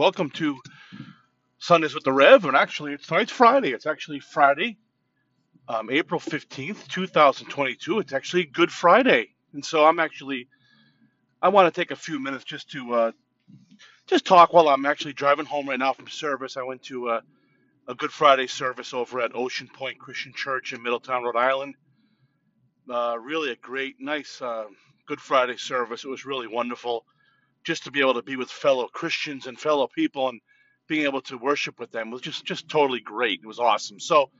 welcome to Sundays with the Rev. And actually, it's tonight's Friday. It's actually Friday, um, April 15th, 2022. It's actually Good Friday. And so I'm actually, I want to take a few minutes just to uh, just talk while I'm actually driving home right now from service. I went to uh, a Good Friday service over at Ocean Point Christian Church in Middletown, Rhode Island. Uh, really a great, nice uh, Good Friday service. It was really wonderful just to be able to be with fellow Christians and fellow people and being able to worship with them was just just totally great. It was awesome. So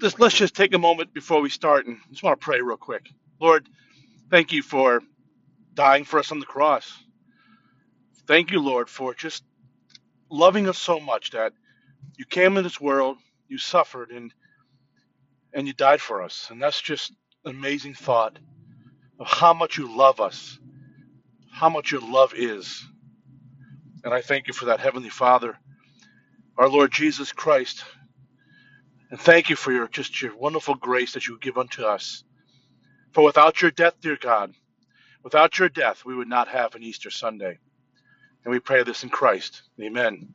just, let's just take a moment before we start and just want to pray real quick. Lord, thank you for dying for us on the cross. Thank you, Lord, for just loving us so much that you came in this world, you suffered, and and you died for us. And that's just an amazing thought of how much you love us how much your love is. And I thank you for that, Heavenly Father, our Lord Jesus Christ. And thank you for your just your wonderful grace that you give unto us. For without your death, dear God, without your death, we would not have an Easter Sunday. And we pray this in Christ. Amen.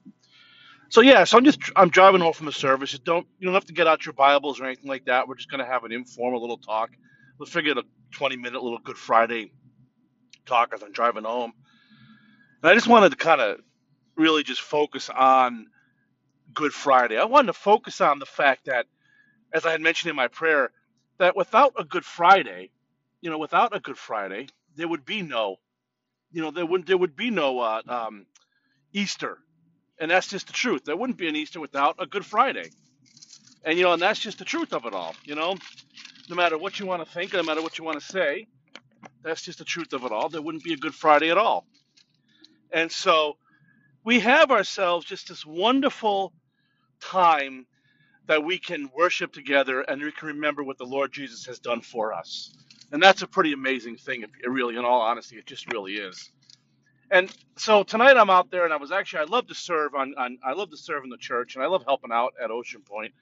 So yeah, so I'm just I'm driving home from the service. Don't you don't have to get out your Bibles or anything like that. We're just gonna have an informal little talk. We'll figure a 20 minute little Good Friday talk as I'm driving home. And I just wanted to kind of really just focus on Good Friday. I wanted to focus on the fact that, as I had mentioned in my prayer, that without a Good Friday, you know, without a Good Friday, there would be no, you know, there would there would be no uh, um, Easter, and that's just the truth. There wouldn't be an Easter without a Good Friday, and you know, and that's just the truth of it all. You know, no matter what you want to think, no matter what you want to say, that's just the truth of it all. There wouldn't be a Good Friday at all. And so we have ourselves just this wonderful time that we can worship together and we can remember what the Lord Jesus has done for us. And that's a pretty amazing thing, if really, in all honesty, it just really is. And so tonight I'm out there, and I was actually I love to serve on, on I love to serve in the church, and I love helping out at Ocean Point.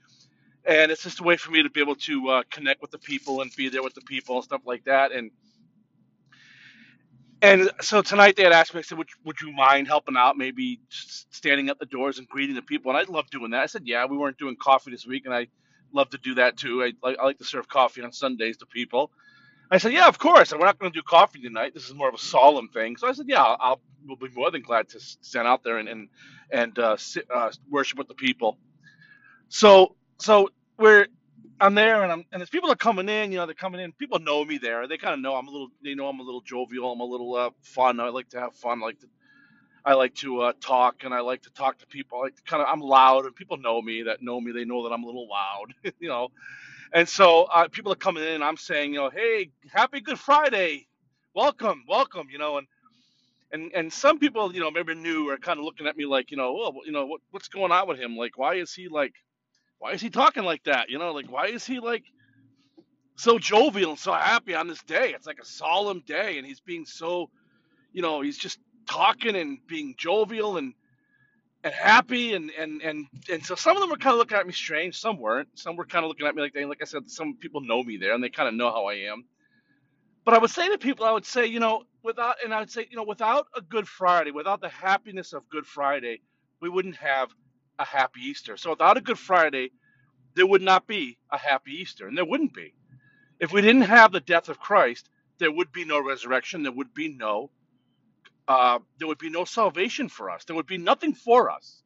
And it's just a way for me to be able to uh, connect with the people and be there with the people and stuff like that. And and so tonight they had asked me, I said, would, would you mind helping out, maybe standing at the doors and greeting the people? And I love doing that. I said, yeah, we weren't doing coffee this week, and I love to do that too. I, I like to serve coffee on Sundays to people. I said, yeah, of course. And we're not going to do coffee tonight. This is more of a solemn thing. So I said, yeah, I'll, I'll we'll be more than glad to stand out there and and, and uh, sit, uh, worship with the people. So so we're I'm there and I'm and as people are coming in, you know, they're coming in. People know me there. They kind of know I'm a little. They know I'm a little jovial. I'm a little uh, fun. I like to have fun. I like to. I like to uh, talk and I like to talk to people. I like to kind of. I'm loud and people know me. That know me. They know that I'm a little loud. you know. And so uh, people are coming in. I'm saying, you know, hey, happy Good Friday, welcome, welcome. You know, and and and some people, you know, maybe new are kind of looking at me like, you know, well, you know, what what's going on with him? Like, why is he like why is he talking like that? You know, like why is he like so jovial and so happy on this day? It's like a solemn day, and he's being so, you know, he's just talking and being jovial and and happy and and and and so some of them were kind of looking at me strange. Some weren't. Some were kind of looking at me like they, like I said, some people know me there and they kind of know how I am. But I would say to people, I would say, you know, without and I would say, you know, without a Good Friday, without the happiness of Good Friday, we wouldn't have a happy Easter. So without a Good Friday, there would not be a happy Easter, and there wouldn't be. If we didn't have the death of Christ, there would be no resurrection. There would be no, uh, there would be no salvation for us. There would be nothing for us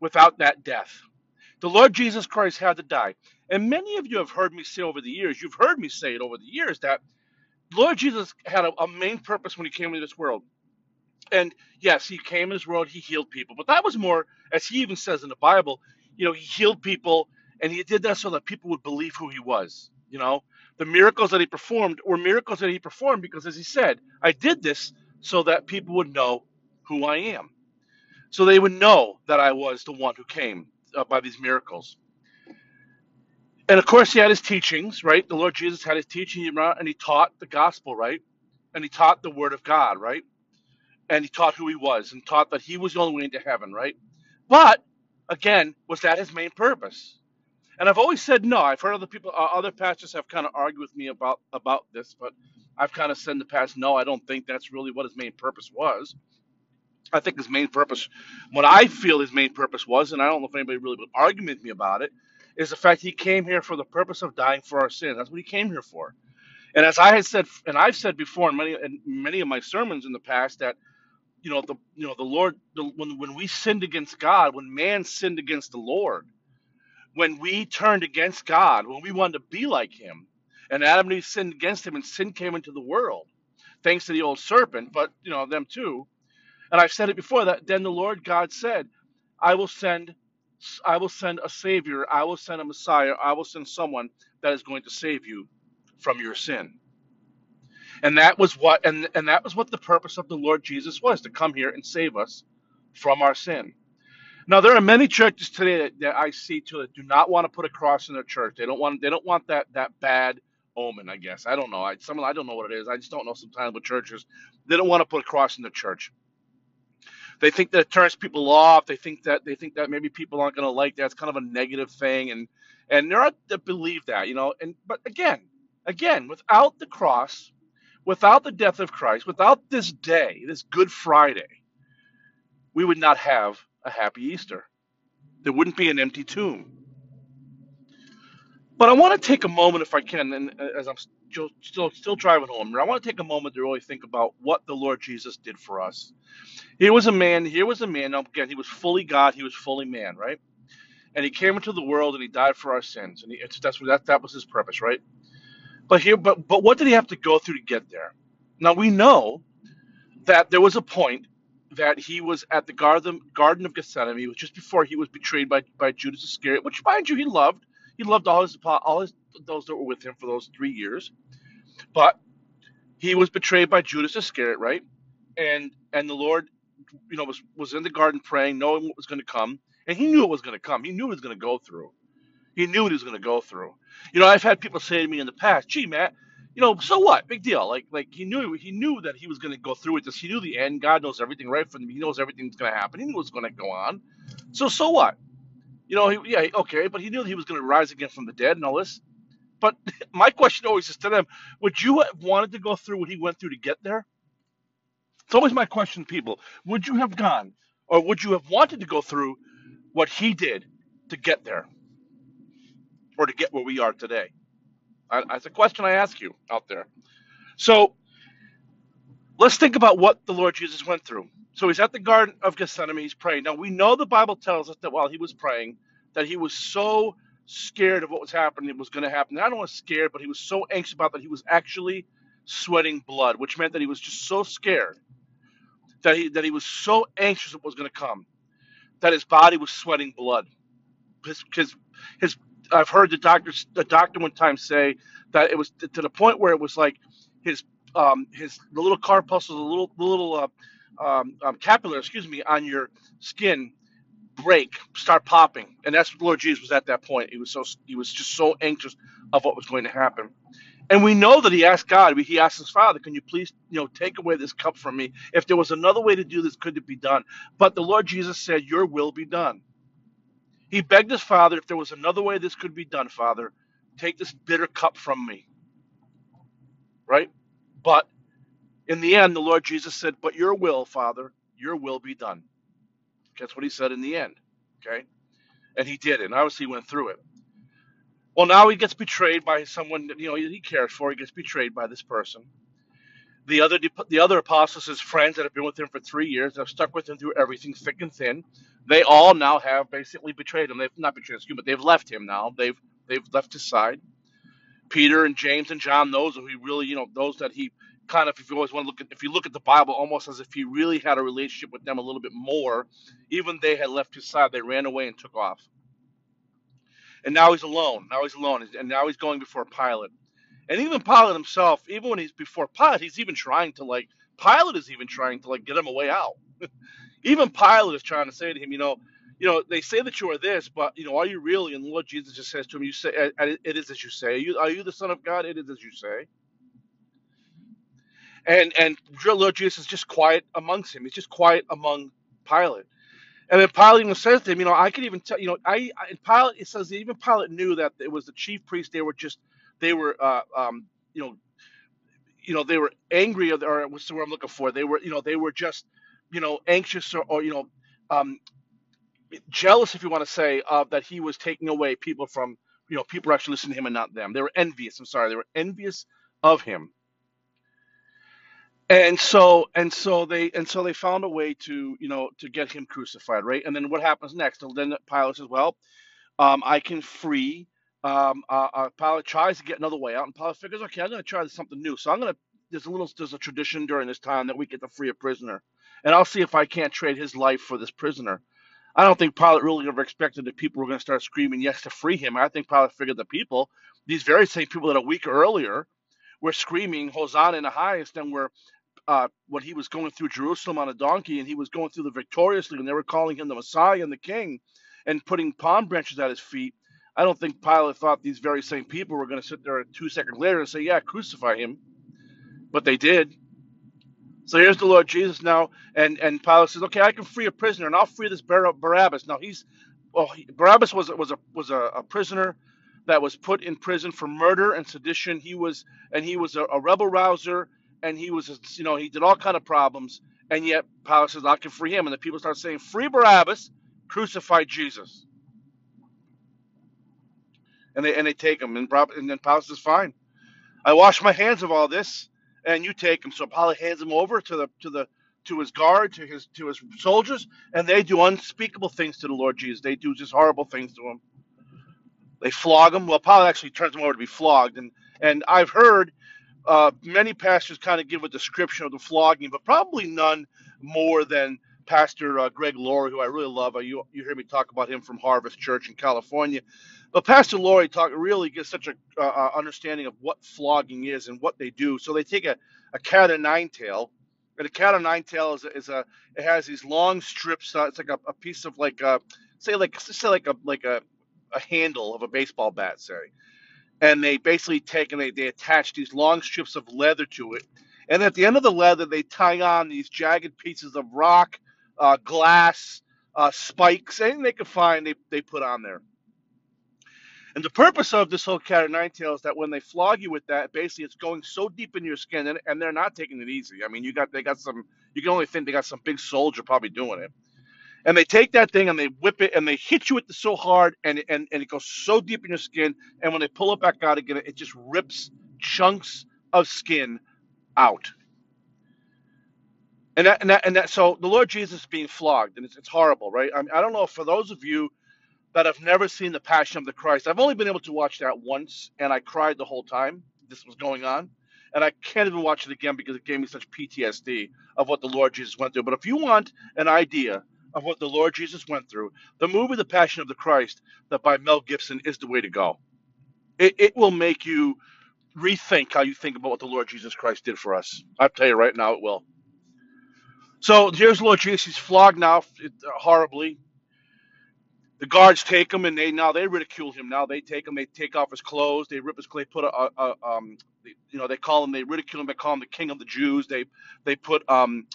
without that death. The Lord Jesus Christ had to die, and many of you have heard me say over the years. You've heard me say it over the years that Lord Jesus had a, a main purpose when he came into this world. And yes, he came in this world, he healed people. But that was more, as he even says in the Bible, you know, he healed people and he did that so that people would believe who he was. You know, the miracles that he performed were miracles that he performed because, as he said, I did this so that people would know who I am. So they would know that I was the one who came uh, by these miracles. And of course, he had his teachings, right? The Lord Jesus had his teaching, and he taught the gospel, right? And he taught the word of God, right? And he taught who he was and taught that he was the only way into heaven, right? But again, was that his main purpose? And I've always said no. I've heard other people, uh, other pastors have kind of argued with me about about this, but I've kind of said in the past, no, I don't think that's really what his main purpose was. I think his main purpose, what I feel his main purpose was, and I don't know if anybody really would argue with me about it, is the fact he came here for the purpose of dying for our sins. That's what he came here for. And as I had said, and I've said before in many in many of my sermons in the past, that you know the you know the Lord, the, when when we sinned against God, when man sinned against the Lord, when we turned against God, when we wanted to be like Him, and Adam and Eve sinned against Him, and sin came into the world, thanks to the old serpent, but you know them too and I've said it before that then the Lord God said, I will send I will send a savior, I will send a messiah, I will send someone that is going to save you from your sin. And that was what and, and that was what the purpose of the Lord Jesus was, to come here and save us from our sin. Now there are many churches today that, that I see too that do not want to put a cross in their church. They don't want they don't want that that bad omen, I guess. I don't know. I some I don't know what it is. I just don't know sometimes with churches. They don't want to put a cross in their church they think that it turns people off. They think that they think that maybe people aren't going to like that. It's kind of a negative thing, and and there are that believe that, you know. And but again, again, without the cross, without the death of Christ, without this day, this Good Friday, we would not have a happy Easter. There wouldn't be an empty tomb. But I want to take a moment, if I can, and uh, as I'm still still, still driving home, I want to take a moment to really think about what the Lord Jesus did for us Here was a man. Here was a man. Now again, he was fully God. He was fully man, right? And he came into the world and he died for our sins. And he, that's that that was his purpose, right? But here, but but what did he have to go through to get there? Now we know that there was a point that he was at the garden of Gethsemane. Was just before he was betrayed by by Judas Iscariot, which mind you, he loved. He loved all his all his those that were with him for those three years. But he was betrayed by Judas Iscariot, right? And and the Lord you know, was was in the garden praying, knowing what was going to come, and he knew it was going to come. He knew it was going to go through. He knew what he was going to go through. You know, I've had people say to me in the past, "Gee, Matt, you know, so what? Big deal." Like, like he knew he knew that he was going to go through with this. He knew the end. God knows everything right from him. He knows everything's going to happen. He knew what's going to go on. So, so what? You know, he, yeah, okay, but he knew he was going to rise again from the dead and all this. But my question always is to them: Would you have wanted to go through what he went through to get there? It's always my question, to people. Would you have gone, or would you have wanted to go through what he did to get there, or to get where we are today? I, that's a question I ask you out there. So let's think about what the Lord Jesus went through. So he's at the Garden of Gethsemane. He's praying. Now we know the Bible tells us that while he was praying, that he was so scared of what was happening, it was going to happen. Don't only scared, but he was so anxious about that he was actually sweating blood, which meant that he was just so scared that he that he was so anxious it was going to come that his body was sweating blood. His, his his I've heard the doctor the doctor one time say that it was to, to the point where it was like his um his the little corpuscles, the little the little uh, um, um, capillary, excuse me, on your skin break, start popping, and that's Lord Jesus was at that point. He was so he was just so anxious of what was going to happen. And we know that he asked God, he asked his father, Can you please, you know, take away this cup from me? If there was another way to do this, could it be done? But the Lord Jesus said, Your will be done. He begged his father, if there was another way this could be done, Father, take this bitter cup from me. Right? But in the end, the Lord Jesus said, But your will, Father, your will be done. That's what he said in the end. Okay? And he did, and obviously he went through it. Well, now he gets betrayed by someone that you know he cares for. He gets betrayed by this person. The other the other apostles, his friends that have been with him for three years, have stuck with him through everything, thick and thin. They all now have basically betrayed him. They've not betrayed, me, but they've left him now. They've they've left his side. Peter and James and John, those who he really, you know, those that he kind of, if you always want to look at, if you look at the Bible, almost as if he really had a relationship with them a little bit more. Even they had left his side. They ran away and took off and now he's alone. Now he's alone, and now he's going before Pilate. And even Pilate himself, even when he's before Pilate, he's even trying to like Pilate is even trying to like get him a way out. even Pilate is trying to say to him, you know, you know, they say that you are this, but you know, are you really? And Lord Jesus just says to him, "You say it is as you say. Are you, are you the Son of God? It is as you say." And and Lord Jesus is just quiet amongst him. He's just quiet among Pilate. And then Pilate even says to him, you know, I could even tell, you know, I, I and Pilate it says even Pilate knew that it was the chief priest. They were just, they were, uh, um, you know, you know, they were angry, or, or what's the word I'm looking for? They were, you know, they were just, you know, anxious or, or you know, um, jealous, if you want to say, of that he was taking away people from, you know, people actually listening to him and not them. They were envious. I'm sorry, they were envious of him, and so and so they and so they found a way to, you know, to get him crucified, right? And then what happens next? Well, then Pilate says, well, um, I can free. Um, uh, uh, Pilate tries to get another way out, and Pilate figures, okay, I'm going to try something new. So I'm going to. There's a little. There's a tradition during this time that we get to free a prisoner, and I'll see if I can't trade his life for this prisoner. I don't think Pilate really ever expected that people were going to start screaming yes to free him. I think Pilate figured the people, these very same people that a week earlier were screaming Hosanna in the highest and were uh, when he was going through Jerusalem on a donkey and he was going through the victoriously and they were calling him the Messiah and the King and putting palm branches at his feet. I don't think Pilate thought these very same people were going to sit there two seconds later and say, "Yeah, crucify him," but they did. So here's the Lord Jesus now, and and Pilate says, "Okay, I can free a prisoner, and I'll free this Barabbas." Now he's, well, he, Barabbas was was a was a, a prisoner that was put in prison for murder and sedition. He was and he was a, a rebel rouser, and he was, you know, he did all kind of problems, and yet Pilate says, "I can free him," and the people start saying, "Free Barabbas, crucify Jesus," and they and they take him, and, and then Pilate says, "Fine." I wash my hands of all this, and you take him. So Pilate hands him over to the to the to his guard, to his to his soldiers, and they do unspeakable things to the Lord Jesus. They do just horrible things to him. They flog him. Well, Pilate actually turns him over to be flogged, and and I've heard uh, many pastors kind of give a description of the flogging, but probably none more than Pastor uh, Greg Laurie, who I really love. Uh, you you hear me talk about him from Harvest Church in California, but Pastor Laurie talk really gives such a uh, uh, understanding of what flogging is and what they do. So they take a, a cat o' nine tail, and a cat o' nine tail is a, is a it has these long strips. Uh, it's like a, a piece of like uh say like say like a like a a handle of a baseball bat, say and they basically take and they, they attach these long strips of leather to it. And at the end of the leather, they tie on these jagged pieces of rock, uh, glass, uh, spikes, anything they can find, they, they put on there. And the purpose of this whole cat o' nine tails is that when they flog you with that, basically it's going so deep in your skin, and, and they're not taking it easy. I mean, you got they got some. You can only think they got some big soldier probably doing it and they take that thing and they whip it and they hit you with it so hard and, and, and it goes so deep in your skin and when they pull it back out again it just rips chunks of skin out and that and that, and that so the lord jesus being flogged and it's, it's horrible right I, mean, I don't know for those of you that have never seen the passion of the christ i've only been able to watch that once and i cried the whole time this was going on and i can't even watch it again because it gave me such ptsd of what the lord jesus went through but if you want an idea of what the Lord Jesus went through, the movie The Passion of the Christ, that by Mel Gibson, is the way to go. It, it will make you rethink how you think about what the Lord Jesus Christ did for us. I'll tell you right now, it will. So here's Lord Jesus. He's flogged now horribly. The guards take him and they now they ridicule him. Now they take him. They take off his clothes. They rip his clothes. Put a, a, a um, you know, they call him. They ridicule him. They call him the King of the Jews. They they put um,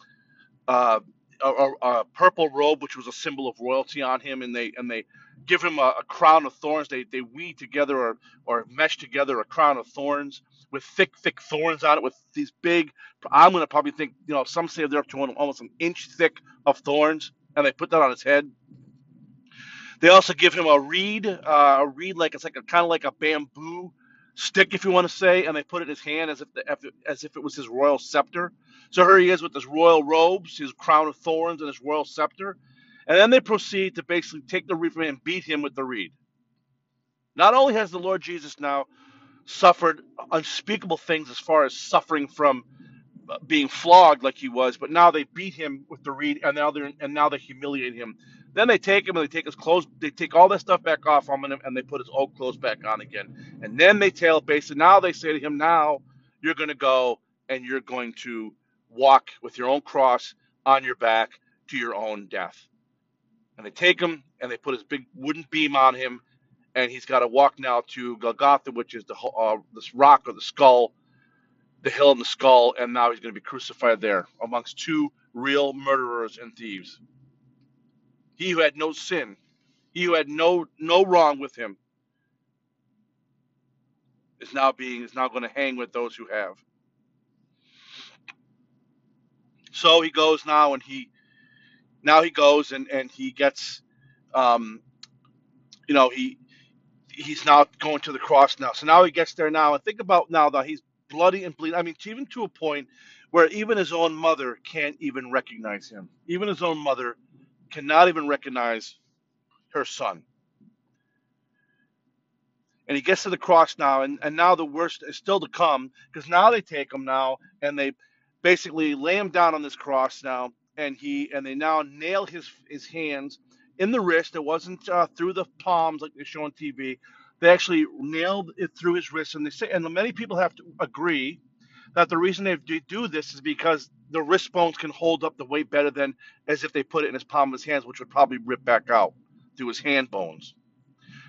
uh, a, a, purple robe, which was a symbol of royalty, on him, and they and they give him a, a crown of thorns. They they weave together or or mesh together a crown of thorns with thick thick thorns on it, with these big. I'm gonna probably think you know some say they're up to almost an inch thick of thorns, and they put that on his head. They also give him a reed, uh, a reed like it's like a kind of like a bamboo stick, if you want to say, and they put it in his hand as if the, as if it was his royal scepter. So here he is with his royal robes, his crown of thorns, and his royal scepter. And then they proceed to basically take the reed from him and beat him with the reed. Not only has the Lord Jesus now suffered unspeakable things as far as suffering from being flogged like he was, but now they beat him with the reed, and now they're and now they humiliate him. Then they take him and they take his clothes, they take all that stuff back off him, and they put his old clothes back on again. And then they tell And now they say to him, now you're going to go and you're going to walk with your own cross on your back to your own death. And they take him and they put his big wooden beam on him, and he's got to walk now to Golgotha, which is the uh, this rock or the skull, the hill and the skull, and now he's going to be crucified there amongst two real murderers and thieves. He who had no sin, he who had no no wrong with him, is now being is now going to hang with those who have. So he goes now and he Now he goes and and he gets, um, you know, he he's now going to the cross now. So now he gets there now, and think about now that he's bloody and bleeding. I mean, even to a point where even his own mother can't even recognize him. Even his own mother cannot even recognize her son. And he gets to the cross now, and, and now the worst is still to come because now they take him now and they basically lay him down on this cross now, and he and they now nail his his hands in the wrist. It wasn't uh, through the palms like they show on TV. They actually nailed it through his wrist, and they say, and many people have to agree that the reason they do this is because the wrist bones can hold up the weight better than as if they put it in his palm of his hands, which would probably rip back out through his hand bones.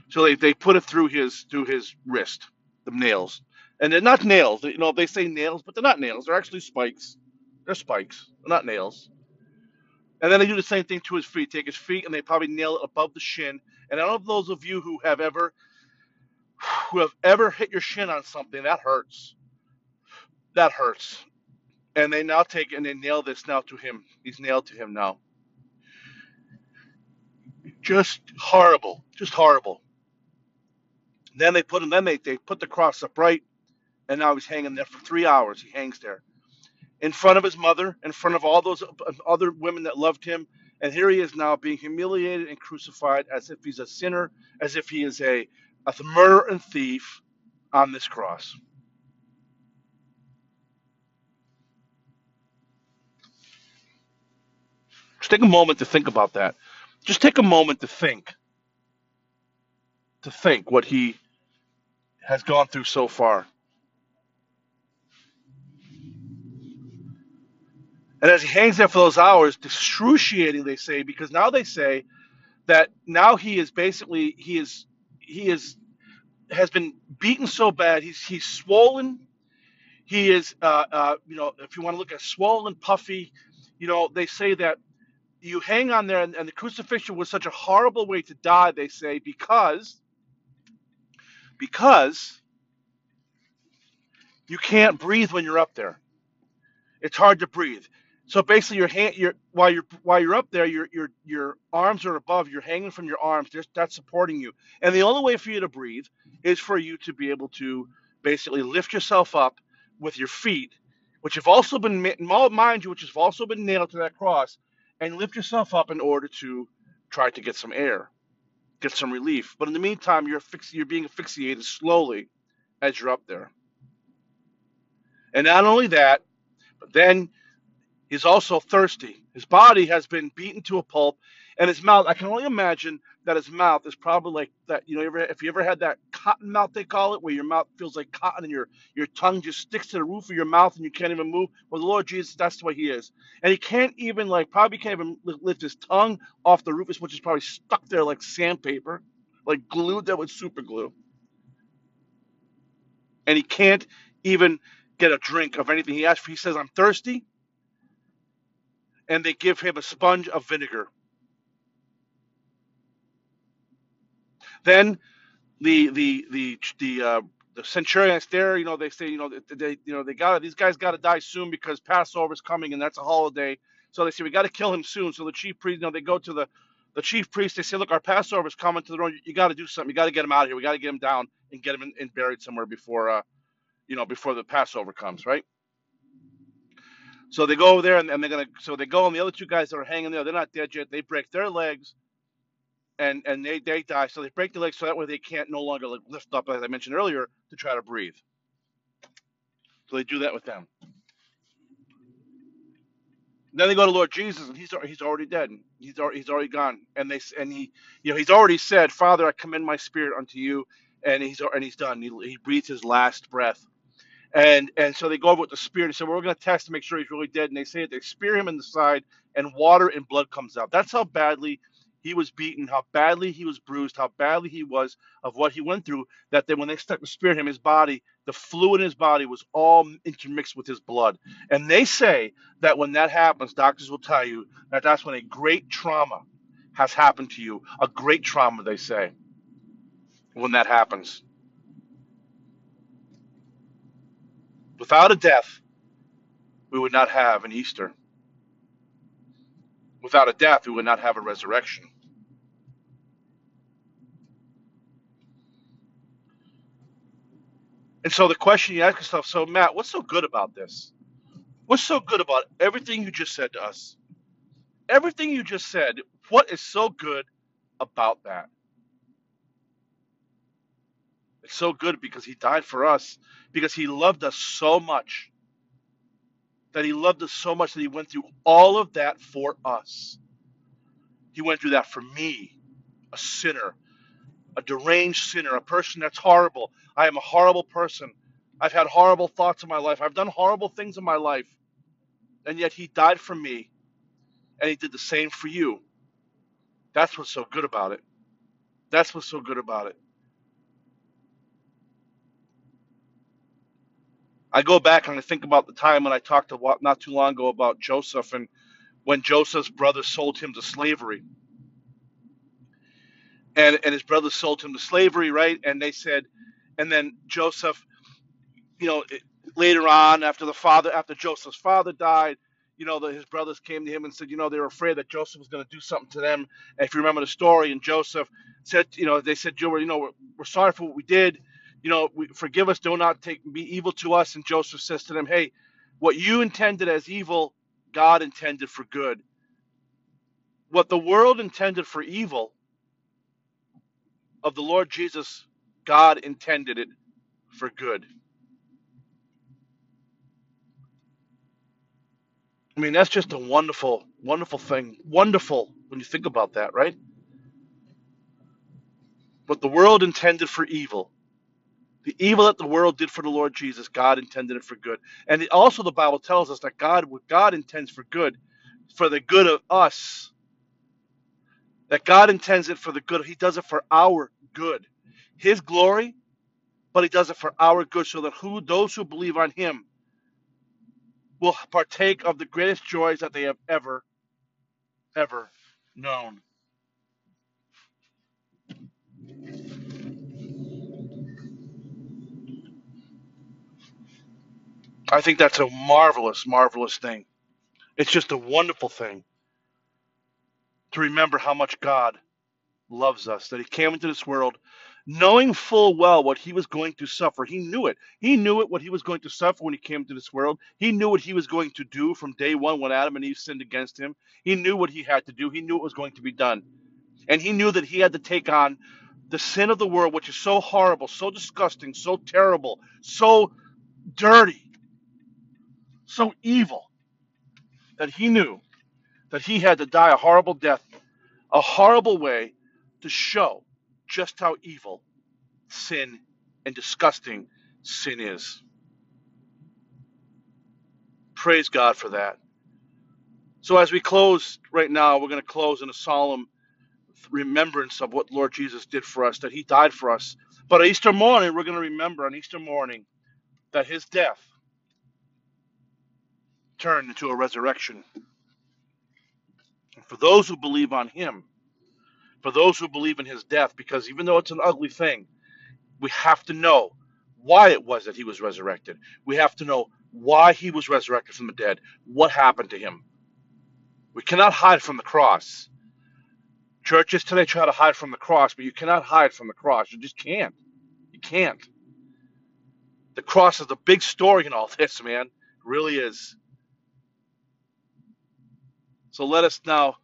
So they, they put it through his through his wrist, the nails, and they're not nails. You know, they say nails, but they're not nails. They're actually spikes. They're spikes, they're not nails. And then they do the same thing to his feet. Take his feet and they probably nail it above the shin. And I don't know if those of you who have ever who have ever hit your shin on something that hurts. That hurts. And they now take and they nail this now to him. He's nailed to him now. Just horrible. Just horrible. Then they put him. Then they they put the cross upright, and now he's hanging there for three hours. He hangs there in front of his mother, in front of all those other women that loved him. And here he is now being humiliated and crucified as if he's a sinner, as if he is a, a murderer and thief on this cross. Just take a moment to think about that. Just take a moment to think, to think what he has gone through so far. And as he hangs there for those hours, excruciating, they say, because now they say that now he is basically he is he is has been beaten so bad he's he's swollen he is uh, uh, you know if you want to look at swollen puffy you know they say that you hang on there and, and the crucifixion was such a horrible way to die they say because because you can't breathe when you're up there it's hard to breathe so basically, your hand, your while you're while you're up there, your your your arms are above. You're hanging from your arms. That's supporting you. And the only way for you to breathe is for you to be able to basically lift yourself up with your feet, which have also been mind you, which have also been nailed to that cross, and lift yourself up in order to try to get some air, get some relief. But in the meantime, you're you're being asphyxiated slowly as you're up there. And not only that, but then He's also thirsty. His body has been beaten to a pulp, and his mouth. I can only imagine that his mouth is probably like that. You know, if you ever had that cotton mouth, they call it, where your mouth feels like cotton and your your tongue just sticks to the roof of your mouth and you can't even move. Well, the Lord Jesus, that's the way He is, and He can't even like probably can't even lift his tongue off the roof, which is probably stuck there like sandpaper, like glued there with super glue, and he can't even get a drink of anything. He asks, for. he says, "I'm thirsty." and they give him a sponge of vinegar. Then the the the the uh, the centurions there, you know, they say, you know, they you know they got these guys got to die soon because Passover's coming and that's a holiday. So they say we got to kill him soon. So the chief priest, you know, they go to the the chief priest. They say, look, our Passover's coming to the road. You, you got to do something. You got to get him out of here. We got to get him down and get him in, in buried somewhere before, uh, you know, before the Passover comes, right? So they go over there and, and they're gonna. So they go and the other two guys that are hanging there, they're not dead yet. They break their legs, and and they they die. So they break their legs so that way they can't no longer like lift up, as I mentioned earlier, to try to breathe. So they do that with them. Then they go to Lord Jesus, and he's he's already dead. He's already he's already gone. And they and he you know he's already said, Father, I commend my spirit unto you, and he's and he's done. He, he breathes his last breath and and so they go over with the spear and say, well, we're going to test to make sure he's really dead. And they say it, they spear him in the side, and water and blood comes out. That's how badly he was beaten, how badly he was bruised, how badly he was of what he went through. That then when they stuck the spear in him, his body, the fluid in his body was all intermixed with his blood. And they say that when that happens, doctors will tell you that that's when a great trauma has happened to you. A great trauma, they say, when that happens. Without a death, we would not have an Easter. Without a death, we would not have a resurrection. And so the question you ask yourself, so Matt, what's so good about this? What's so good about everything you just said to us? Everything you just said, what is so good about that? It's so good because he died for us, because he loved us so much, that he loved us so much that he went through all of that for us. He went through that for me, a sinner, a deranged sinner, a person that's horrible. I am a horrible person. I've had horrible thoughts in my life. I've done horrible things in my life. And yet he died for me, and he did the same for you. That's what's so good about it. That's what's so good about it. I go back and I think about the time when I talked to not too long ago about Joseph and when Joseph's brother sold him to slavery. And, and his brothers sold him to slavery, right? And they said, and then Joseph you know, later on, after the father, after Joseph's father died, you know, the, his brothers came to him and said, you know, they were afraid that Joseph was going to do something to them. And if you remember the story, and Joseph said, you know, they said, you know, we're, we're sorry for what we did. You know, we, forgive us. Do not take be evil to us. And Joseph says to them, hey, what you intended as evil, God intended for good. What the world intended for evil, of the Lord Jesus, God intended it for good. I mean, that's just a wonderful, wonderful thing. Wonderful when you think about that, right? What the world intended for evil, the evil that the world did for the Lord Jesus, God intended it for good. And it, also, the Bible tells us that God, what God intends for good, for the good of us, that God intends it for the good. He does it for our good, His glory, but He does it for our good, so that who those who believe on Him will partake of the greatest joys that they have ever, ever known. I think that's a marvelous, marvelous thing. It's just a wonderful thing to remember how much God loves us, that He came into this world knowing full well what He was going to suffer. He knew it. He knew it, what He was going to suffer when He came into this world. He knew what He was going to do from day one when Adam and Eve sinned against Him. He knew what He had to do. He knew it was going to be done. And He knew that He had to take on the sin of the world, which is so horrible, so disgusting, so terrible, so dirty, so evil, that He knew that He had to die a horrible death, a horrible way to show just how evil sin and disgusting sin is. Praise God for that. So, as we close right now, we're going to close in a solemn remembrance of what Lord Jesus did for us, that He died for us. But on Easter morning, we're going to remember on Easter morning that His death turned into a resurrection. And for those who believe on Him, for those who believe in His death, because even though it's an ugly thing, we have to know why it was that he was resurrected. We have to know why he was resurrected from the dead. What happened to him? We cannot hide from the cross. Churches today try to hide from the cross, but you cannot hide from the cross. You just can't. You can't. The cross is the big story in all this, man. It really is. So let us now,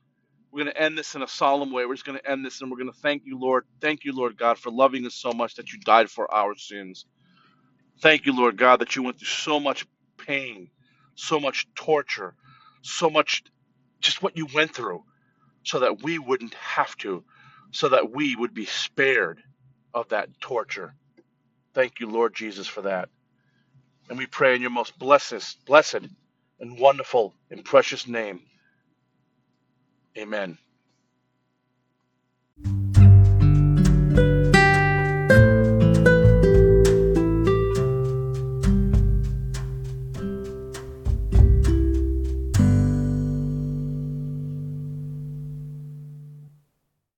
we're going to end this in a solemn way. We're just going to end this and we're going to thank you, Lord. Thank you, Lord God, for loving us so much that you died for our sins. Thank you, Lord God, that you went through so much pain, so much torture, so much just what you went through so that we wouldn't have to, so that we would be spared of that torture. Thank you, Lord Jesus, for that. And we pray in your most blessed, blessed and wonderful and precious name. Amen.